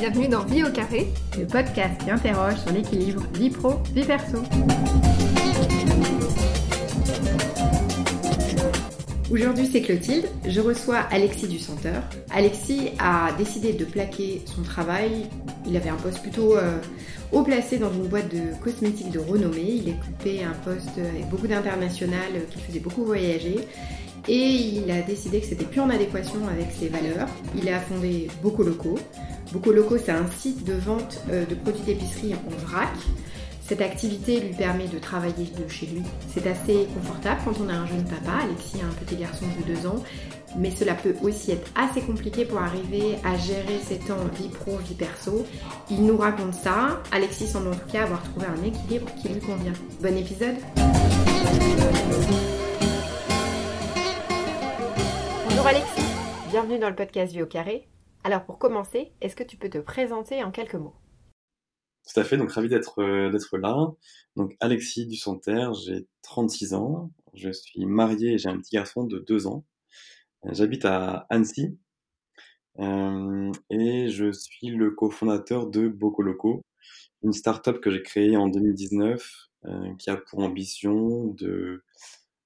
Bienvenue dans Vie au carré, le podcast qui interroge sur l'équilibre vie pro, vie perso. Aujourd'hui, c'est Clotilde. Je reçois Alexis du Centre. Alexis a décidé de plaquer son travail. Il avait un poste plutôt euh, haut placé dans une boîte de cosmétiques de renommée. Il occupait un poste avec beaucoup d'international euh, qui faisait beaucoup voyager et il a décidé que c'était plus en adéquation avec ses valeurs. Il a fondé Bocaux Locaux. Bocaux Locaux, c'est un site de vente euh, de produits d'épicerie en vrac. Cette activité lui permet de travailler de chez lui. C'est assez confortable quand on a un jeune papa. Alexis a un petit garçon de 2 ans. Mais cela peut aussi être assez compliqué pour arriver à gérer ses temps vie pro, vie perso. Il nous raconte ça. Alexis semble en tout cas avoir trouvé un équilibre qui lui convient. Bon épisode Bonjour Alexis, bienvenue dans le podcast Vie au carré. Alors pour commencer, est-ce que tu peux te présenter en quelques mots? Tout à fait, donc ravi d'être euh, d'être là. Donc Alexis Dusanterre, j'ai 36 ans, je suis marié et j'ai un petit garçon de 2 ans. Euh, j'habite à Annecy euh, et je suis le cofondateur de Bocoloco, une start-up que j'ai créée en 2019 qui a pour ambition de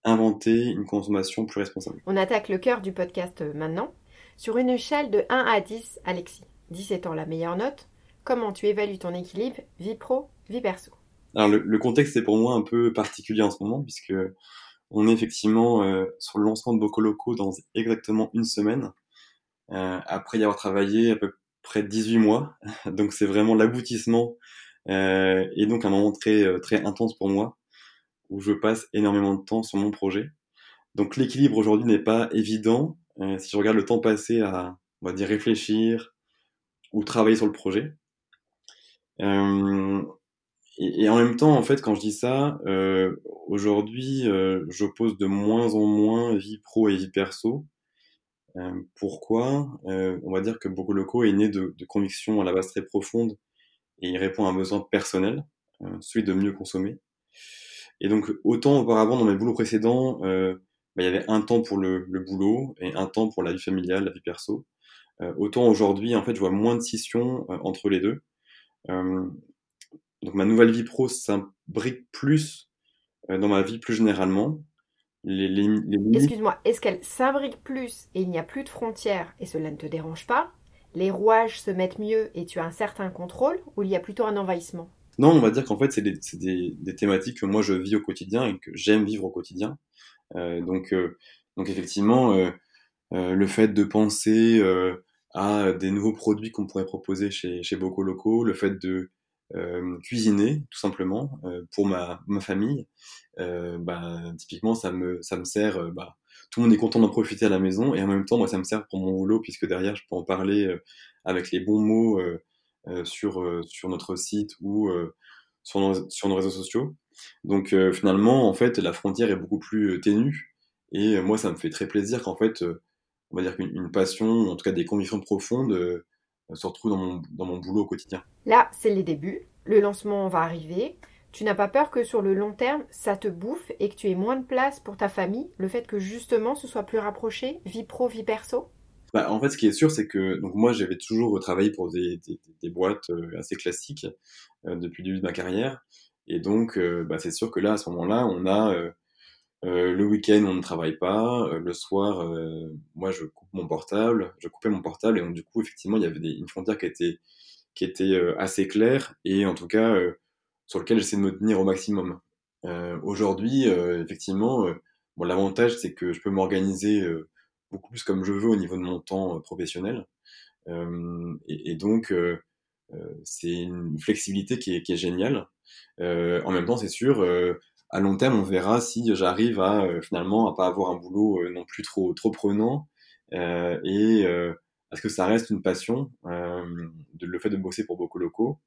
inventer une consommation plus responsable. On attaque le cœur du podcast euh, maintenant. Sur une échelle de 1 à 10, Alexis, 10 étant la meilleure note, comment tu évalues ton équilibre vie pro, vie perso? Alors le, contexte est pour moi un peu particulier en ce moment puisque on est effectivement euh, sur le lancement de Bocoloco dans exactement une semaine, euh, après y avoir travaillé à peu près 18 mois. donc c'est vraiment l'aboutissement et donc un moment très, très intense pour moi où je passe énormément de temps sur mon projet. Donc l'équilibre aujourd'hui n'est pas évident euh, si je regarde le temps passé à, on va dire, réfléchir ou travailler sur le projet. Euh, et, en même temps, en fait, quand je dis ça, euh, aujourd'hui, j'oppose de moins en moins vie pro et vie perso. pourquoi? On va dire que Beaucoup Loco est né de, de convictions à la base très profondes et il répond à un besoin personnel, celui de mieux consommer. Et donc, autant auparavant, dans mes boulots précédents, euh, bah, il y avait un temps pour le, boulot et un temps pour la vie familiale, la vie perso. Euh, autant aujourd'hui, en fait, je vois moins de scission euh, entre les deux. Donc, ma nouvelle vie pro s'imbrique plus dans ma vie plus généralement. Les... Excuse-moi, est-ce qu'elle s'imbrique plus et il n'y a plus de frontières et cela ne te dérange pas? Les rouages se mettent mieux et tu as un certain contrôle ou il y a plutôt un envahissement? Non, on va dire qu'en fait, c'est des, des, des, thématiques que moi je vis au quotidien et que j'aime vivre au quotidien. Euh, donc, euh, donc effectivement, euh, euh, le fait de penser euh, à des nouveaux produits qu'on pourrait proposer chez, chez Bocaux Locaux, le fait de cuisiner tout simplement pour ma, ma famille, bah, typiquement ça me, ça me sert. bah, tout le monde est content d'en profiter à la maison et en même temps, moi, ça me sert pour mon boulot puisque derrière, je peux en parler avec les bons mots euh, sur, euh, sur notre site ou euh, sur nos, réseaux sociaux. Donc finalement, en fait, la frontière est beaucoup plus ténue. Et moi, ça me fait très plaisir qu'en fait, on va dire qu'une passion, en tout cas des convictions profondes, se retrouvent dans mon, dans mon boulot au quotidien. Là, c'est les débuts. Le lancement va arriver. Tu n'as pas peur que sur le long terme, ça te bouffe et que tu aies moins de place pour ta famille? Le fait que justement ce soit plus rapproché, vie pro, vie perso? Bah, en fait, ce qui est sûr, c'est que donc moi, j'avais toujours travaillé pour des, des, des boîtes euh, assez classiques euh, depuis le début de ma carrière. Et donc, euh, bah, c'est sûr que là, à ce moment-là, on a le week-end, on ne travaille pas. le soir, moi, je coupe mon portable. Je coupais mon portable et donc, du coup, effectivement, il y avait des, une frontière qui était qui était assez claire et en tout cas sur lequel j'essaie de me tenir au maximum. Aujourd'hui, effectivement, bon, l'avantage, c'est que je peux m'organiser beaucoup plus comme je veux au niveau de mon temps euh, professionnel. Euh, et, donc, euh, c'est une flexibilité qui est, géniale. en même temps, c'est sûr, à long terme, on verra si j'arrive à finalement à pas avoir un boulot non plus trop trop prenant et est-ce que ça reste une passion de le fait de bosser pour beaucoup locaux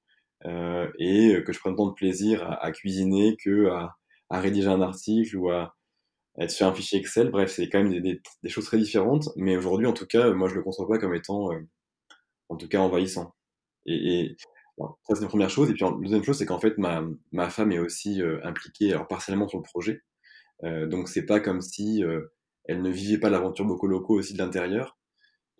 et que je prenne tant de plaisir à, cuisiner que à, rédiger un article ou à, être sur un fichier Excel. Bref, c'est quand même des, des, choses très différentes. Mais aujourd'hui, en tout cas, moi, je le conçois pas comme étant, euh, en tout cas, envahissant. Et, ça, c'est la première chose. Et puis, la deuxième chose, c'est qu'en fait, ma, ma femme est aussi euh, impliquée, alors partiellement sur le projet. Euh, donc, c'est pas comme si elle ne vivait pas l'aventure Bocoloco aussi de l'intérieur.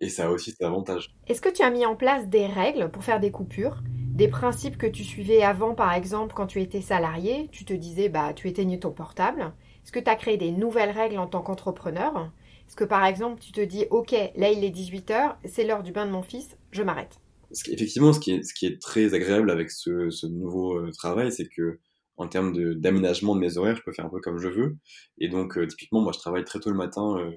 et ça a aussi cet avantage. Est-ce que tu as mis en place des règles pour faire des coupures? Des principes que tu suivais avant, par exemple, quand tu étais salarié, tu te disais, bah, tu éteignais ton portable. Est-ce que tu as créé des nouvelles règles en tant qu'entrepreneur? Est-ce que, par exemple, tu te dis, OK, là, il est 18h, c'est l'heure du bain de mon fils, je m'arrête? Effectivement, ce qui, est, très agréable avec ce, nouveau euh, travail, c'est que en termes d'aménagement de, mes horaires, je peux faire un peu comme je veux. Et donc, euh, typiquement, moi, je travaille très tôt le matin.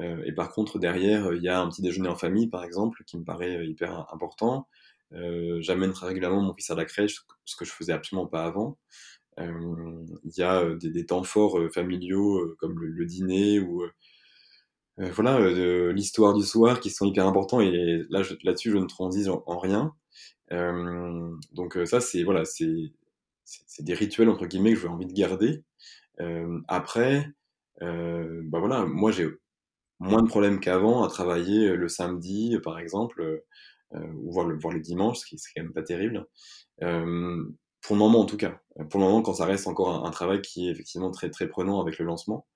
Euh, et par contre, derrière, il y a un petit déjeuner en famille, par exemple, qui me paraît hyper important. J'amène très régulièrement mon fils à la crèche, ce que je faisais absolument pas avant. Euh, il y a euh, des, temps forts euh, familiaux comme le, dîner ou voilà l'histoire du soir qui sont hyper importants et là là-dessus je ne transige en, en rien. donc ça c'est voilà c'est c'est des rituels entre guillemets que j'ai envie de garder. après bah voilà moi j'ai moins de problèmes qu'avant à travailler le samedi par exemple ou voir le, voir dimanche, ce qui est quand même pas terrible. Euh, pour le moment en tout cas. Pour le moment, quand ça reste encore un, travail qui est effectivement très très prenant avec le lancement.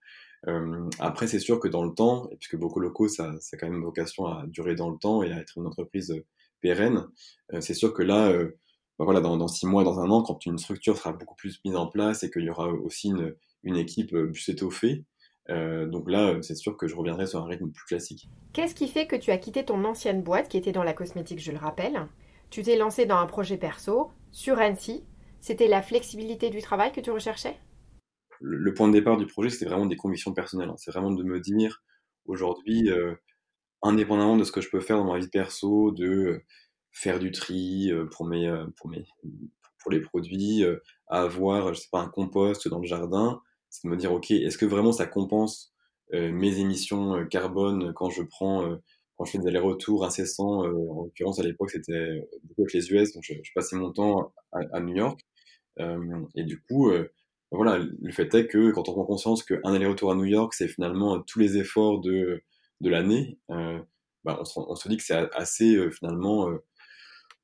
Euh, après, c'est sûr que dans le temps, puisque beaucoup locaux, ça, a quand même vocation à durer dans le temps et à être une entreprise pérenne, euh, c'est sûr que là, euh, bah voilà, dans, six mois, dans un an, quand une structure sera beaucoup plus mise en place et qu'il y aura aussi une, une équipe plus étoffée, euh, donc là, c'est sûr que je reviendrai sur un rythme plus classique. Qu'est-ce qui fait que tu as quitté ton ancienne boîte qui était dans la cosmétique, je le rappelle? Tu t'es lancé dans un projet perso sur Annecy. C'était la flexibilité du travail que tu recherchais? Le, point de départ du projet, c'était vraiment des convictions personnelles. Hein. C'est vraiment de me dire aujourd'hui, euh, indépendamment de ce que je peux faire dans ma vie perso, de faire du tri euh, pour mes, euh, pour mes, pour les produits, euh, avoir, je sais pas, un compost dans le jardin c'est de me dire, ok, est-ce que vraiment ça compense euh, mes émissions euh, carbone quand je prends, euh, quand je fais des allers-retours incessants, euh, en l'occurrence à l'époque c'était beaucoup avec les US, donc je, je passais mon temps à, à New York, et du coup, voilà, le fait est que quand on prend conscience qu'un aller-retour à New York, c'est finalement tous les efforts de, de l'année, bah, on, se, on, se, dit que c'est assez finalement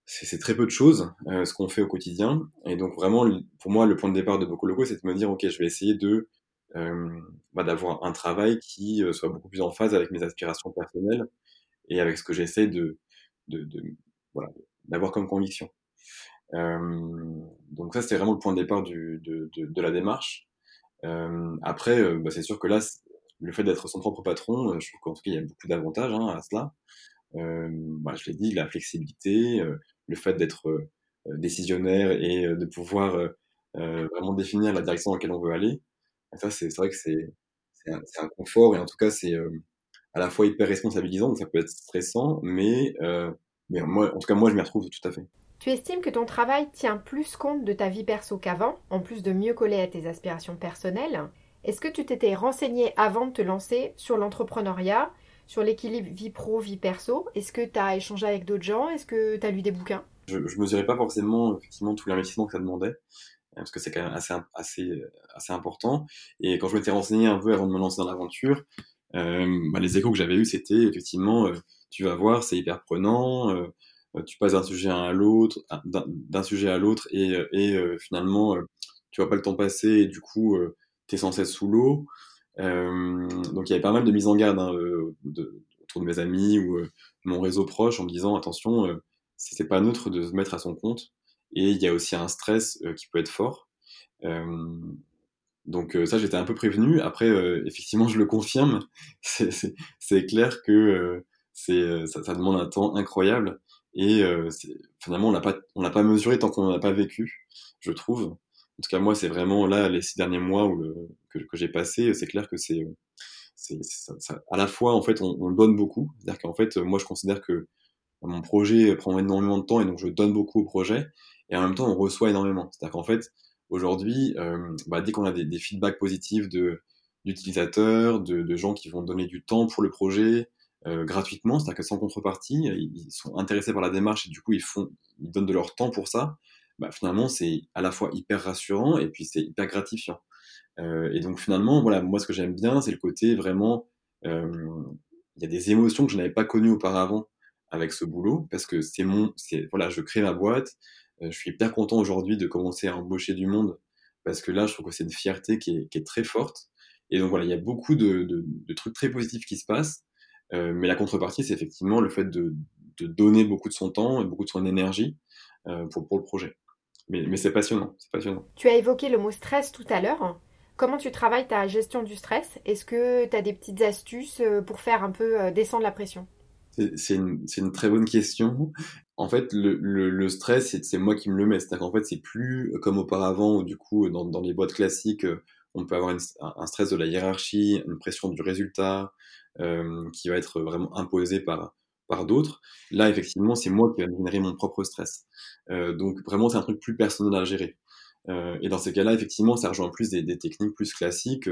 c'est très peu de choses euh, ce qu'on fait au quotidien. Et donc vraiment, pour moi, le point de départ de beaucoup locaux, c'est de me dire, ok, je vais essayer de euh, bah, d'avoir un travail qui euh, soit beaucoup plus en phase avec mes aspirations personnelles et avec ce que j'essaie de, de, de, voilà, d'avoir comme conviction. Euh, donc ça, c'était vraiment le point de départ du, de, de, de la démarche. Euh, après, bah, c'est sûr que là, le fait d'être son propre patron, je trouve qu'en tout cas, il y a beaucoup d'avantages hein, à cela. Euh, bah, je l'ai dit, la flexibilité, euh, le fait d'être euh, décisionnaire et de pouvoir vraiment définir la direction dans laquelle on veut aller. Ça, c'est vrai que c'est un, un, confort et en tout cas, c'est à la fois hyper responsabilisant, donc ça peut être stressant, mais, mais moi, en tout cas, moi, je m'y retrouve tout à fait. Tu estimes que ton travail tient plus compte de ta vie perso qu'avant, en plus de mieux coller à tes aspirations personnelles? Est-ce que tu t'étais renseigné avant de te lancer sur l'entrepreneuriat sur l'équilibre vie pro, vie perso? Est-ce que tu as échangé avec d'autres gens? Est-ce que tu as lu des bouquins? Je ne mesurais pas forcément effectivement tout l'investissement que ça demandait, euh, parce que c'est quand même assez, assez, assez important. Et quand je m'étais renseigné un peu avant de me lancer dans l'aventure, euh, bah, les échos que j'avais eus, c'était effectivement, euh, tu vas voir, c'est hyper prenant, euh, tu passes d'un sujet à l'autre, d'un sujet à l'autre, et, finalement, tu vois pas le temps passer, et du coup, tu es sans cesse sous l'eau. Euh, donc il y avait pas mal de mises en garde hein, euh, autour de mes amis ou euh, mon réseau proche en me disant attention, euh, c'est pas neutre de se mettre à son compte. Et il y a aussi un stress qui peut être fort. Donc ça, j'étais un peu prévenu. Après, effectivement, je le confirme. C'est clair que c'est ça, ça, demande un temps incroyable. Et finalement, on l'a pas, on l'a pas mesuré tant qu'on n'a pas vécu, je trouve en tout cas moi c'est vraiment là les six derniers mois où le, que, j'ai passé c'est clair que c'est c'est à la fois en fait on, on donne beaucoup c'est-à-dire qu'en fait moi je considère que mon projet prend énormément de temps et donc je donne beaucoup au projet et en même temps on reçoit énormément c'est-à-dire qu'en fait aujourd'hui euh, bah, dès qu'on a des, feedbacks positifs d'utilisateurs de, gens qui vont donner du temps pour le projet euh, gratuitement c'est-à-dire que sans contrepartie ils sont intéressés par la démarche et du coup ils donnent de leur temps pour ça bah, finalement, c'est à la fois hyper rassurant et puis c'est hyper gratifiant. Euh, et donc finalement, voilà, moi ce que j'aime bien, c'est le côté vraiment, euh, il y a des émotions que je n'avais pas connues auparavant avec ce boulot, parce que c'est mon, voilà, je crée ma boîte, euh, je suis hyper content aujourd'hui de commencer à embaucher du monde, parce que là, je trouve que c'est une fierté qui est, très forte. Et donc voilà, il y a beaucoup de, trucs très positifs qui se passent. mais la contrepartie, c'est effectivement le fait de, donner beaucoup de son temps et beaucoup de son énergie pour, pour le projet. Mais, mais c'est passionnant, c'est passionnant. Tu as évoqué le mot stress tout à l'heure. Comment tu travailles ta gestion du stress? Est-ce que tu as des petites astuces pour faire un peu descendre la pression? C'est une, très bonne question. En fait, le, stress, c'est moi qui me le mets. C'est-à-dire qu'en fait, c'est plus comme auparavant où, du coup, dans, les boîtes classiques, euh, on peut avoir un stress de la hiérarchie, une pression du résultat euh, qui va être vraiment imposé par, d'autres. Là, effectivement, c'est moi qui vais générer mon propre stress. Euh, donc, vraiment, c'est un truc plus personnel à gérer. Euh, et dans ces cas-là, effectivement, ça rejoint plus des techniques plus classiques.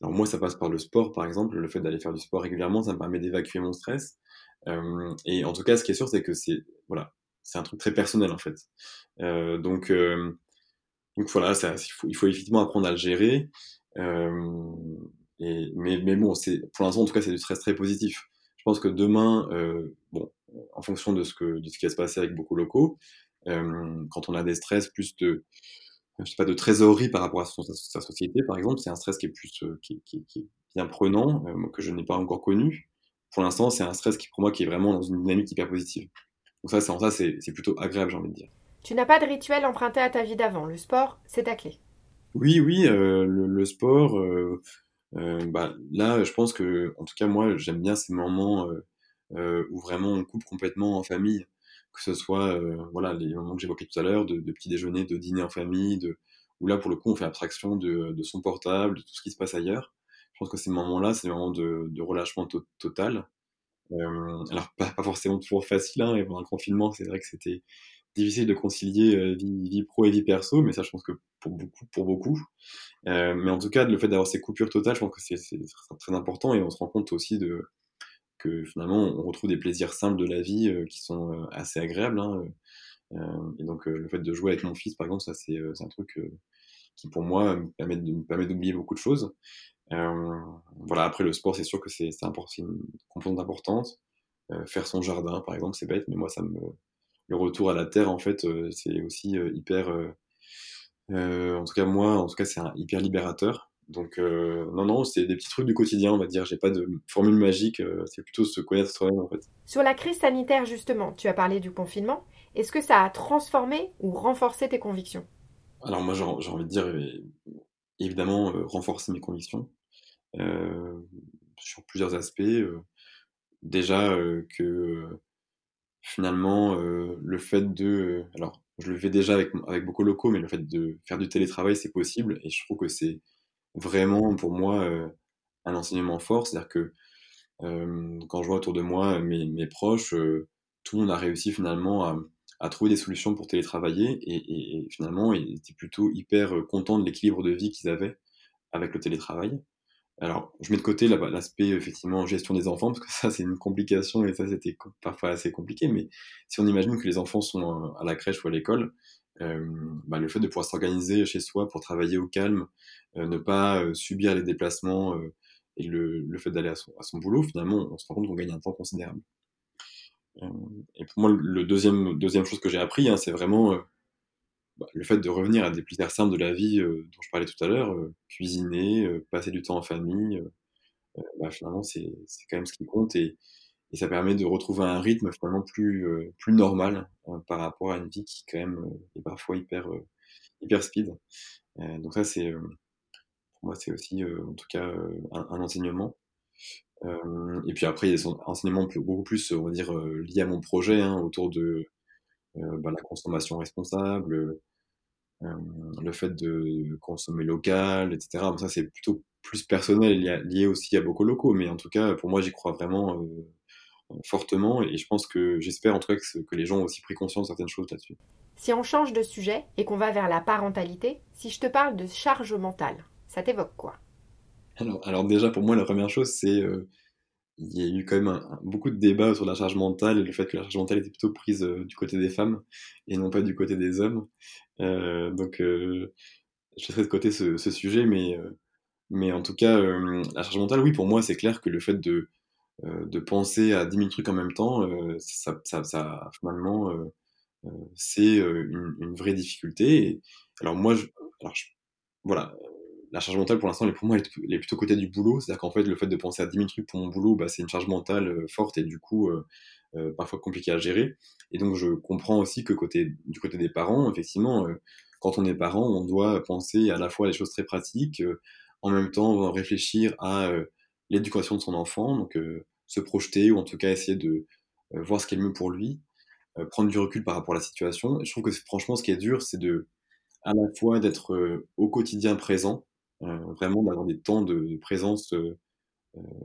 Alors moi, ça passe par le sport, par exemple. Le fait d'aller faire du sport régulièrement, ça me permet d'évacuer mon stress. Euh, et en tout cas, ce qui est sûr, c'est que c'est voilà, c'est un truc très personnel en fait. Euh, donc, euh, donc voilà, il, faut, évidemment apprendre à le gérer. Et, mais, bon, c'est pour l'instant, en tout cas, c'est du stress très positif. Je pense que demain, bon, en fonction de ce que de ce qui va se passer avec beaucoup locaux, quand on a des stress plus de je sais pas de trésorerie par rapport à son, sa société, par exemple, c'est un stress qui est plus qui, qui, qui, est bien prenant, que je n'ai pas encore connu pour l'instant, c'est un stress qui, pour moi, qui est vraiment dans une dynamique hyper positive. Donc ça, ça, c'est plutôt agréable, j'ai envie de dire. Tu n'as pas de rituel emprunté à ta vie d'avant. Le sport, c'est ta clé. Oui, oui, euh, le, sport. Euh, euh, bah, là, je pense que, en tout cas, moi, j'aime bien ces moments où vraiment on coupe complètement en famille, que ce soit, voilà, les moments que j'évoquais tout à l'heure, de, petit déjeuner, de dîner en famille, de, où là, pour le coup, on fait abstraction de, son portable, de tout ce qui se passe ailleurs pense que ces moments-là, c'est des moments de, de relâchement total. Euh, alors, pas, forcément toujours facile, hein, et pendant le confinement, c'est vrai que c'était difficile de concilier euh, vie, pro et vie perso, mais ça, je pense que pour beaucoup, pour beaucoup. Euh, mais en tout cas, le fait d'avoir ces coupures totales, je pense que c'est très important, et on se rend compte aussi de que finalement, on retrouve des plaisirs simples de la vie euh, qui sont euh, assez agréables. Hein, euh, et donc, le fait de jouer avec mon fils, par exemple, ça, c'est un truc qui, pour moi, me permet d'oublier beaucoup de choses. Voilà, après le sport, c'est sûr que c'est une composante importante. Faire son jardin, par exemple, c'est bête, mais moi, ça me, le retour à la terre, en fait, c'est aussi hyper. en tout cas, moi, en tout cas, c'est hyper libérateur. Donc, non, non, c'est des petits trucs du quotidien, on va dire. J'ai pas de formule magique, c'est plutôt se connaître soi-même, en fait. Sur la crise sanitaire, justement, tu as parlé du confinement. Est-ce que ça a transformé ou renforcé tes convictions? Alors, moi, j'ai envie de dire, évidemment, renforcer mes convictions. Euh, sur plusieurs aspects. Euh, déjà euh, que finalement le fait de alors je le fais déjà avec, avec beaucoup de locaux mais le fait de faire du télétravail c'est possible et je trouve que c'est vraiment pour moi un enseignement fort. C'est à dire que quand je vois autour de moi mes, mes proches tout le monde a réussi finalement à, trouver des solutions pour télétravailler et, et, finalement ils étaient plutôt hyper contents de l'équilibre de vie qu'ils avaient avec le télétravail. Alors, je mets de côté l'aspect effectivement gestion des enfants, parce que ça c'est une complication et ça c'était parfois assez compliqué, mais si on imagine que les enfants sont à la crèche ou à l'école, euh, bah, le fait de pouvoir s'organiser chez soi pour travailler au calme, euh, ne pas euh, subir les déplacements euh, et le, fait d'aller à son, boulot, finalement on se rend compte qu'on gagne un temps considérable. Euh, et pour moi, le deuxième, deuxième chose que j'ai appris, hein, c'est vraiment bah, le fait de revenir à des plaisirs simples de la vie euh, dont je parlais tout à l'heure, euh, cuisiner, euh, passer du temps en famille, bah, finalement c'est quand même ce qui compte et, ça permet de retrouver un rythme finalement plus, plus normal hein, par rapport à une vie qui quand même est parfois hyper, hyper speed. donc ça c'est pour moi c'est aussi en tout cas un, un enseignement. et puis après il y a des enseignements beaucoup plus on va dire liés à mon projet hein, autour de bah, la consommation responsable, euh, le fait de consommer local, etc. ça, c'est plutôt plus personnel, lié, lié aussi à beaucoup locaux, mais en tout cas, pour moi, j'y crois vraiment euh, fortement et je pense que j'espère en tout cas que, que, les gens ont aussi pris conscience de certaines choses là-dessus. Si on change de sujet et qu'on va vers la parentalité, si je te parle de charge mentale, ça t'évoque quoi? Alors, alors, déjà pour moi la première chose c'est euh, il y a eu quand même beaucoup de débats sur la charge mentale et le fait que la charge mentale était plutôt prise euh, du côté des femmes et non pas du côté des hommes. Euh, donc, euh, je laisserai de côté ce, ce sujet, mais, mais en tout cas, la charge mentale, oui, pour moi, c'est clair que le fait de, de penser à 10 000 trucs en même temps, ça, ça, ça, finalement, c'est une, une, vraie difficulté. Alors, moi, je, alors je, voilà, la charge mentale, pour l'instant, pour moi, elle est plutôt côté du boulot. C'est-à-dire qu'en fait, le fait de penser à 10 000 trucs pour mon boulot, bah, c'est une charge mentale euh, forte et du coup, euh, euh, parfois compliquée à gérer. Et donc, je comprends aussi que côté, du côté des parents, effectivement, quand on est parent, on doit penser à la fois à des choses très pratiques, en même temps réfléchir à l'éducation de son enfant, donc se projeter ou en tout cas essayer de voir ce qui est le mieux pour lui, prendre du recul par rapport à la situation. Je trouve que franchement, ce qui est dur, c'est de à la fois d'être au quotidien présent, vraiment d'avoir des temps de, présence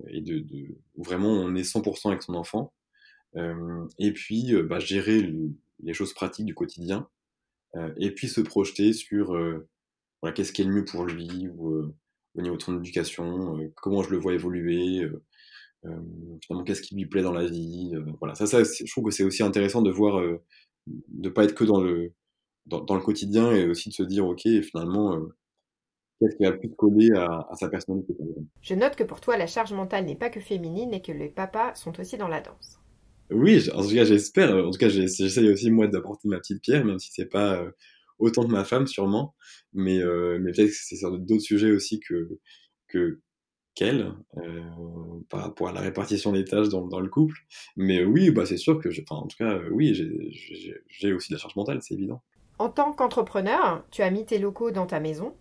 et de, où vraiment on est 100% avec son enfant, et puis bah, gérer les choses pratiques du quotidien, et puis se projeter sur qu'est-ce qui est le mieux pour lui, au niveau de son éducation, comment je le vois évoluer, finalement qu'est-ce qui lui plaît dans la vie, voilà. Ça, ça, je trouve que c'est aussi intéressant de voir, de pas être que dans le dans, le quotidien et aussi de se dire, ok, finalement, euh, qu'est-ce qui va plus coller à, à sa personnalité Je note que pour toi, la charge mentale n'est pas que féminine et que les papas sont aussi dans la danse. Oui, en tout cas, j'espère. En tout cas, j'essaye aussi, moi, d'apporter ma petite pierre, même si c'est pas euh, autant que ma femme, sûrement. Mais, euh, mais peut-être que c'est sur d'autres sujets aussi que, que, qu'elle euh, par rapport à la répartition des tâches dans, dans le couple. Mais oui, bah, c'est sûr que, en tout cas, oui, j'ai aussi de la charge mentale, c'est évident. En tant qu'entrepreneur, tu as mis tes locaux dans ta maison.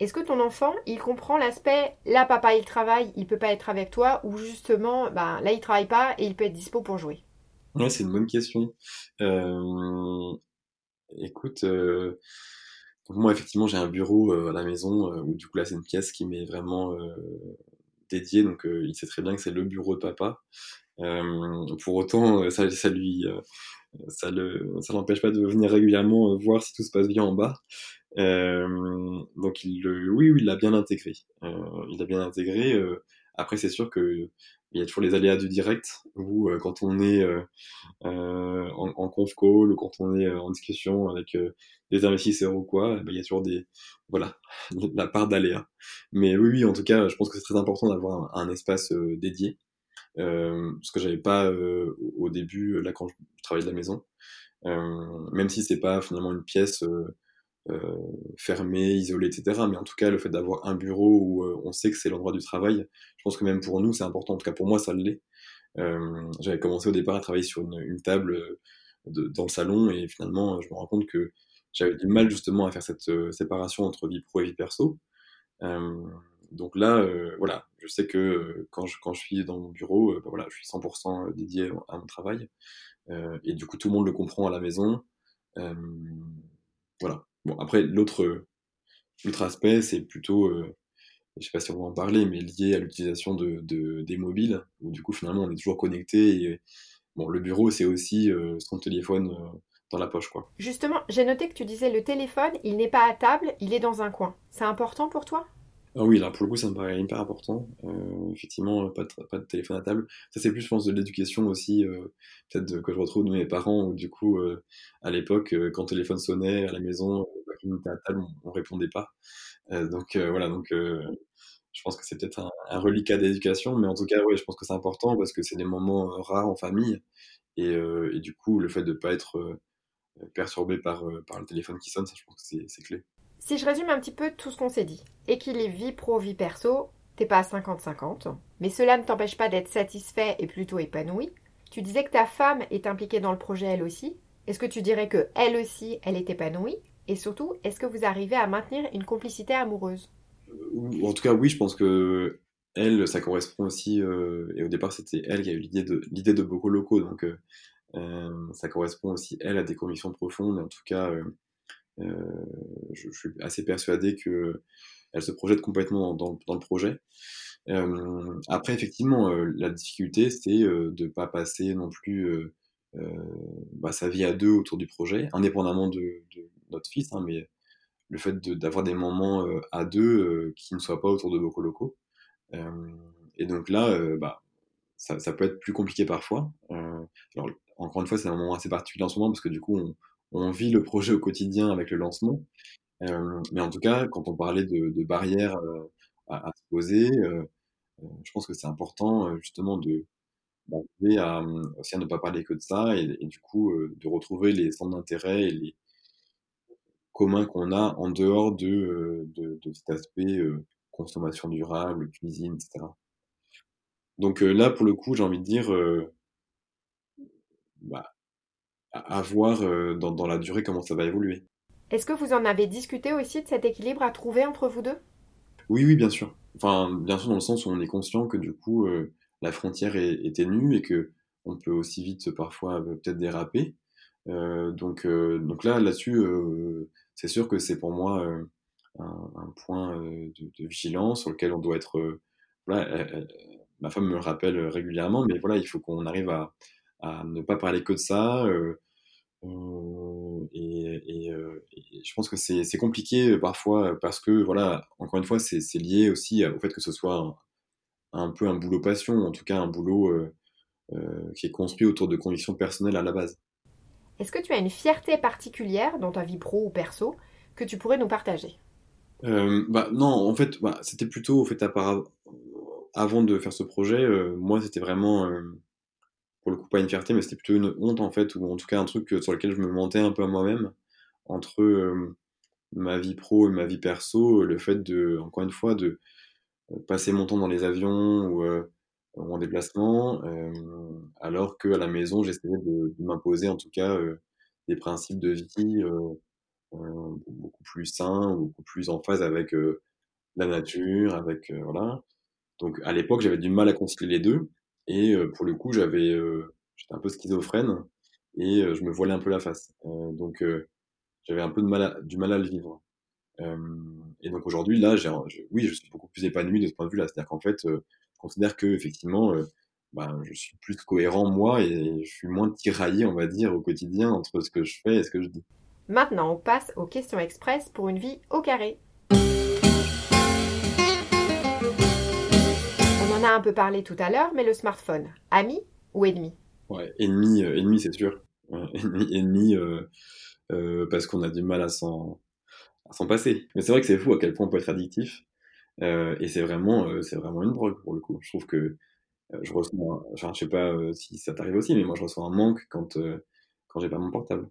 Est-ce que ton enfant, il comprend l'aspect là papa il travaille, il peut pas être avec toi ou justement ben, là il travaille pas et il peut être dispo pour jouer? Ouais, c'est une bonne question. Euh, écoute, euh, moi effectivement j'ai un bureau euh, à la maison où du coup là c'est une pièce qui m'est vraiment dédiée donc il sait très bien que c'est le bureau de papa. pour autant ça, ça lui ça le ça l'empêche pas de venir régulièrement euh, voir si tout se passe bien en bas. Euh, donc il oui, oui, il l'a bien intégré. Euh, il l'a bien intégré. Euh, après, c'est sûr que il y a toujours les aléas du direct où euh, quand on est euh, en, en, conf call ou quand on est en discussion avec des investisseurs ou quoi, ben, il y a toujours des voilà la part d'aléas. Mais oui, oui, en tout cas, je pense que c'est très important d'avoir un, un, espace dédié euh, ce que j'avais pas euh, au début là quand je travaillais de la maison. Euh, même si c'est pas finalement une pièce fermée, isolée, etc. Mais en tout cas, le fait d'avoir un bureau où on sait que c'est l'endroit du travail, je pense que même pour nous, c'est important. En tout cas, pour moi, ça l'est. Euh, j'avais commencé au départ à travailler sur une, une table de, dans le salon et finalement, je me rends compte que j'avais du mal justement à faire cette euh, séparation entre vie pro et vie perso. Euh, donc là, euh, voilà, je sais que euh, quand je, quand je suis dans mon bureau, euh, bah voilà, je suis 100% dédié à mon travail. et du coup, tout le monde le comprend à la maison. voilà. Bon, après, l'autre l'autre aspect, c'est plutôt, je sais pas si on va en parler, mais lié à l'utilisation de, de, des mobiles, où du coup, finalement, on est toujours connecté. Et, bon, le bureau, c'est aussi son téléphone dans la poche, quoi. Justement, j'ai noté que tu disais le téléphone, il n'est pas à table, il est dans un coin. C'est important pour toi? Ah oui, là pour le coup, ça me paraît hyper important. Euh, effectivement, pas de, pas de téléphone à table. Ça, c'est plus, je pense, de l'éducation aussi, euh, peut-être que je retrouve de mes parents, où du coup, euh, à l'époque, euh, quand le téléphone sonnait à la maison, bah, on était à table, on, on répondait pas. Euh, donc voilà, donc je pense que c'est peut-être un, un, reliquat d'éducation, mais en tout cas, ouais, je pense que c'est important parce que c'est des moments rares en famille, et, et, du coup, le fait de pas être perturbé par, par le téléphone qui sonne, ça, je pense que c'est clé. Si je résume un petit peu tout ce qu'on s'est dit, équilibre vie pro, vie perso, t'es pas à 50-50, mais cela ne t'empêche pas d'être satisfait et plutôt épanoui. Tu disais que ta femme est impliquée dans le projet elle aussi. Est-ce que tu dirais que elle aussi, elle est épanouie? Et surtout, est-ce que vous arrivez à maintenir une complicité amoureuse? En tout cas, oui, je pense que elle, ça correspond aussi. Euh, et au départ, c'était elle qui a eu l'idée de l'idée de beaucoup locaux, donc euh, euh, ça correspond aussi elle à des convictions profondes. En tout cas, euh, euh, je, je, suis assez persuadé que elle se projette complètement dans, le projet. Euh, après, effectivement, euh, la difficulté, c'est euh, de pas passer non plus euh, bah, sa vie à deux autour du projet, indépendamment de, notre fils, hein, mais le fait d'avoir des moments à deux qui ne soient pas autour de beaucoup locaux. et donc là, bah, ça, peut être plus compliqué parfois. encore une fois, c'est un moment assez particulier en ce moment parce que du coup, on, on vit le projet au quotidien avec le lancement. Euh, mais en tout cas, quand on parlait de, de barrières euh, à, à, se poser, euh, je pense que c'est important justement de d'arriver à aussi à ne pas parler que de ça et, du coup de retrouver les centres d'intérêt et les commun qu'on a en dehors de, de, de cet aspect consommation durable, cuisine, etc. Donc là, pour le coup, j'ai envie de dire, bah, à, voir dans, dans la durée comment ça va évoluer. Est-ce que vous en avez discuté aussi de cet équilibre à trouver entre vous deux? Oui, oui, bien sûr. Enfin, bien sûr, dans le sens où on est conscient que du coup, la frontière est, ténue et que on peut aussi vite parfois peut-être déraper. donc, donc là, là-dessus, c'est sûr que c'est pour moi un, point de, vigilance sur lequel on doit être. voilà, ma femme me le rappelle régulièrement, mais voilà, il faut qu'on arrive à, à, ne pas parler que de ça. Et, je pense que c'est compliqué parfois parce que, voilà, encore une fois, c'est lié aussi au fait que ce soit un, peu un boulot passion, en tout cas un boulot qui est construit autour de convictions personnelles à la base. Est-ce que tu as une fierté particulière dans ta vie pro ou perso que tu pourrais nous partager? Euh, bah, Non, en fait, bah, c'était plutôt, au fait, avant de faire ce projet, euh, moi, c'était vraiment, euh, pour le coup, pas une fierté, mais c'était plutôt une honte, en fait, ou en tout cas un truc sur lequel je me mentais un peu à moi-même, entre ma vie pro et ma vie perso, le fait de, encore une fois, de passer mon temps dans les avions ou, en déplacement, alors qu'à la maison, j'essayais de, de m'imposer, en tout cas, des principes de vie beaucoup plus sains, beaucoup plus en phase avec la nature, avec voilà. Donc à l'époque, j'avais du mal à concilier les deux, et pour le coup, j'avais, j'étais un peu schizophrène et je me voilais un peu la face. donc j'avais un peu du mal à le vivre. et donc aujourd'hui, là, j'ai, oui, je suis beaucoup plus épanoui de ce point de vue-là. C'est-à-dire qu'en fait, je considère que effectivement, bah, je suis plus cohérent moi et je suis moins tiraillé, on va dire, au quotidien entre ce que je fais et ce que je dis. Maintenant, on passe aux questions express pour une vie au carré. A un peu parlé tout à l'heure, mais le smartphone, ami ou ennemi? Ouais, ennemi, euh, ennemi c'est sûr. ennemi, ennemi euh, euh, parce qu'on a du mal à s'en, passer. Mais c'est vrai que c'est fou à quel point on peut être addictif. et c'est vraiment, c'est vraiment une drogue pour le coup. Je trouve que je ressens, enfin, je sais pas si ça t'arrive aussi, mais moi je ressens un manque quand, quand j'ai pas mon portable.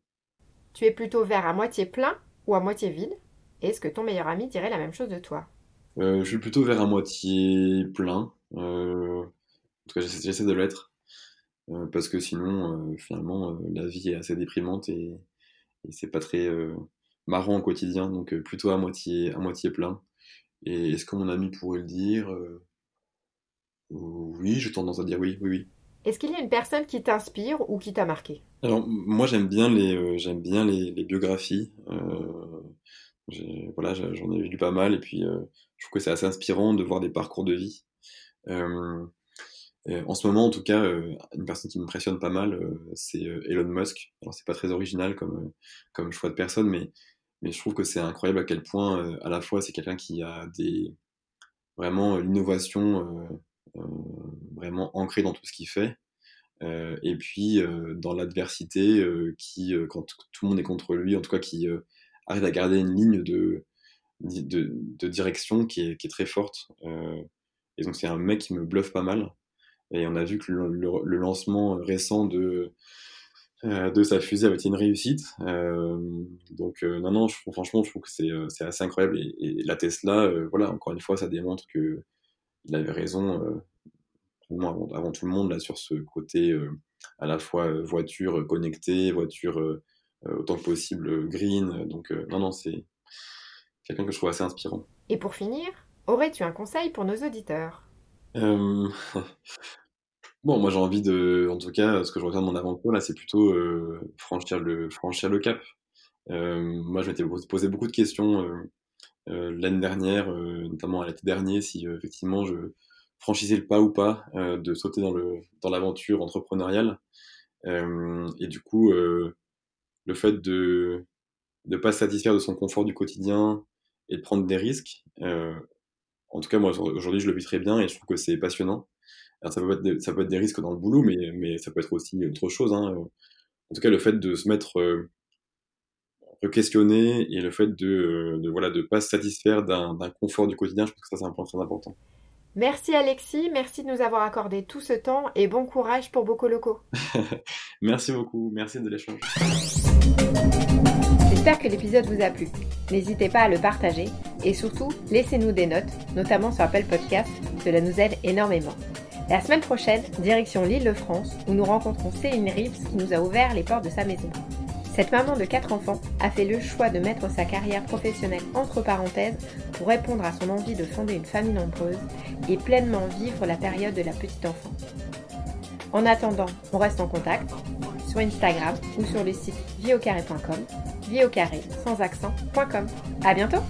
Tu es plutôt vers à moitié plein ou à moitié vide? Est-ce que ton meilleur ami dirait la même chose de toi? Euh, Je suis plutôt vers à moitié plein. Euh, en tout cas, j'essaie de l'être. Euh, parce que sinon, finalement, la vie est assez déprimante et, c'est pas très marrant au quotidien. Donc, plutôt à moitié, à moitié plein. Et est-ce que mon ami pourrait le dire Oui, j'ai tendance à dire oui, oui, oui. Est-ce qu'il y a une personne qui t'inspire ou qui t'a marqué? Alors, moi, j'aime bien les, euh, j'aime bien les, biographies. Euh, voilà, j'en ai lu pas mal et puis euh, je trouve que c'est assez inspirant de voir des parcours de vie. En ce moment, en tout cas, une personne qui m'impressionne pas mal, c'est Elon Musk. Alors, c'est pas très original comme, choix de personne, mais, je trouve que c'est incroyable à quel point, à la fois, c'est quelqu'un qui a des, vraiment l'innovation euh, vraiment ancré dans tout ce qu'il fait. Euh, et puis euh, dans l'adversité, qui, quand tout le monde est contre lui, en tout cas qui arrive à garder une ligne de, direction qui est, très forte. Et donc c'est un mec qui me bluffe pas mal. Et on a vu que le, lancement récent de, de sa fusée avait été une réussite. donc non, non, je, franchement, je trouve que c'est assez incroyable. Et, la Tesla, voilà, encore une fois, ça démontre que il avait raison euh, avant, tout le monde là sur ce côté euh, à la fois euh, voiture connectée, voiture autant que possible green. Donc non, non, c'est quelqu'un que je trouve assez inspirant. Et pour finir, aurais-tu un conseil pour nos auditeurs? Bon, moi j'ai envie de, en tout cas, ce que je retiens de mon aventure là, c'est plutôt franchir le franchir le cap. moi, je m'étais posé beaucoup de questions euh, l'année dernière, euh, notamment à l'été dernier, si euh, effectivement je franchissais le pas ou pas de sauter dans le dans l'aventure entrepreneuriale. et du coup, le fait de ne pas se satisfaire de son confort du quotidien et de prendre des risques. En tout cas, moi, aujourd'hui, je le vis très bien et je trouve que c'est passionnant. Alors, ça peut, être des, ça peut être des risques dans le boulot, mais, mais ça peut être aussi autre chose. Hein. En tout cas, le fait de se mettre questionner et le fait de, euh, de voilà de pas se satisfaire d'un confort du quotidien, je pense que ça c'est un point très important. Merci Alexis, merci de nous avoir accordé tout ce temps et bon courage pour Bocoloco. merci beaucoup, merci de l'échange. J'espère que l'épisode vous a plu. N'hésitez pas à le partager et surtout, laissez-nous des notes, notamment sur Apple Podcast, cela nous aide énormément. La semaine prochaine, direction l'île de France, où nous rencontrons Céline Reeves qui nous a ouvert les portes de sa maison. Cette maman de 4 enfants a fait le choix de mettre sa carrière professionnelle entre parenthèses pour répondre à son envie de fonder une famille nombreuse et pleinement vivre la période de la petite enfance. En attendant, on reste en contact sur Instagram ou sur le site vieaucarré.com, vieaucarré sans accent.com. À bientôt!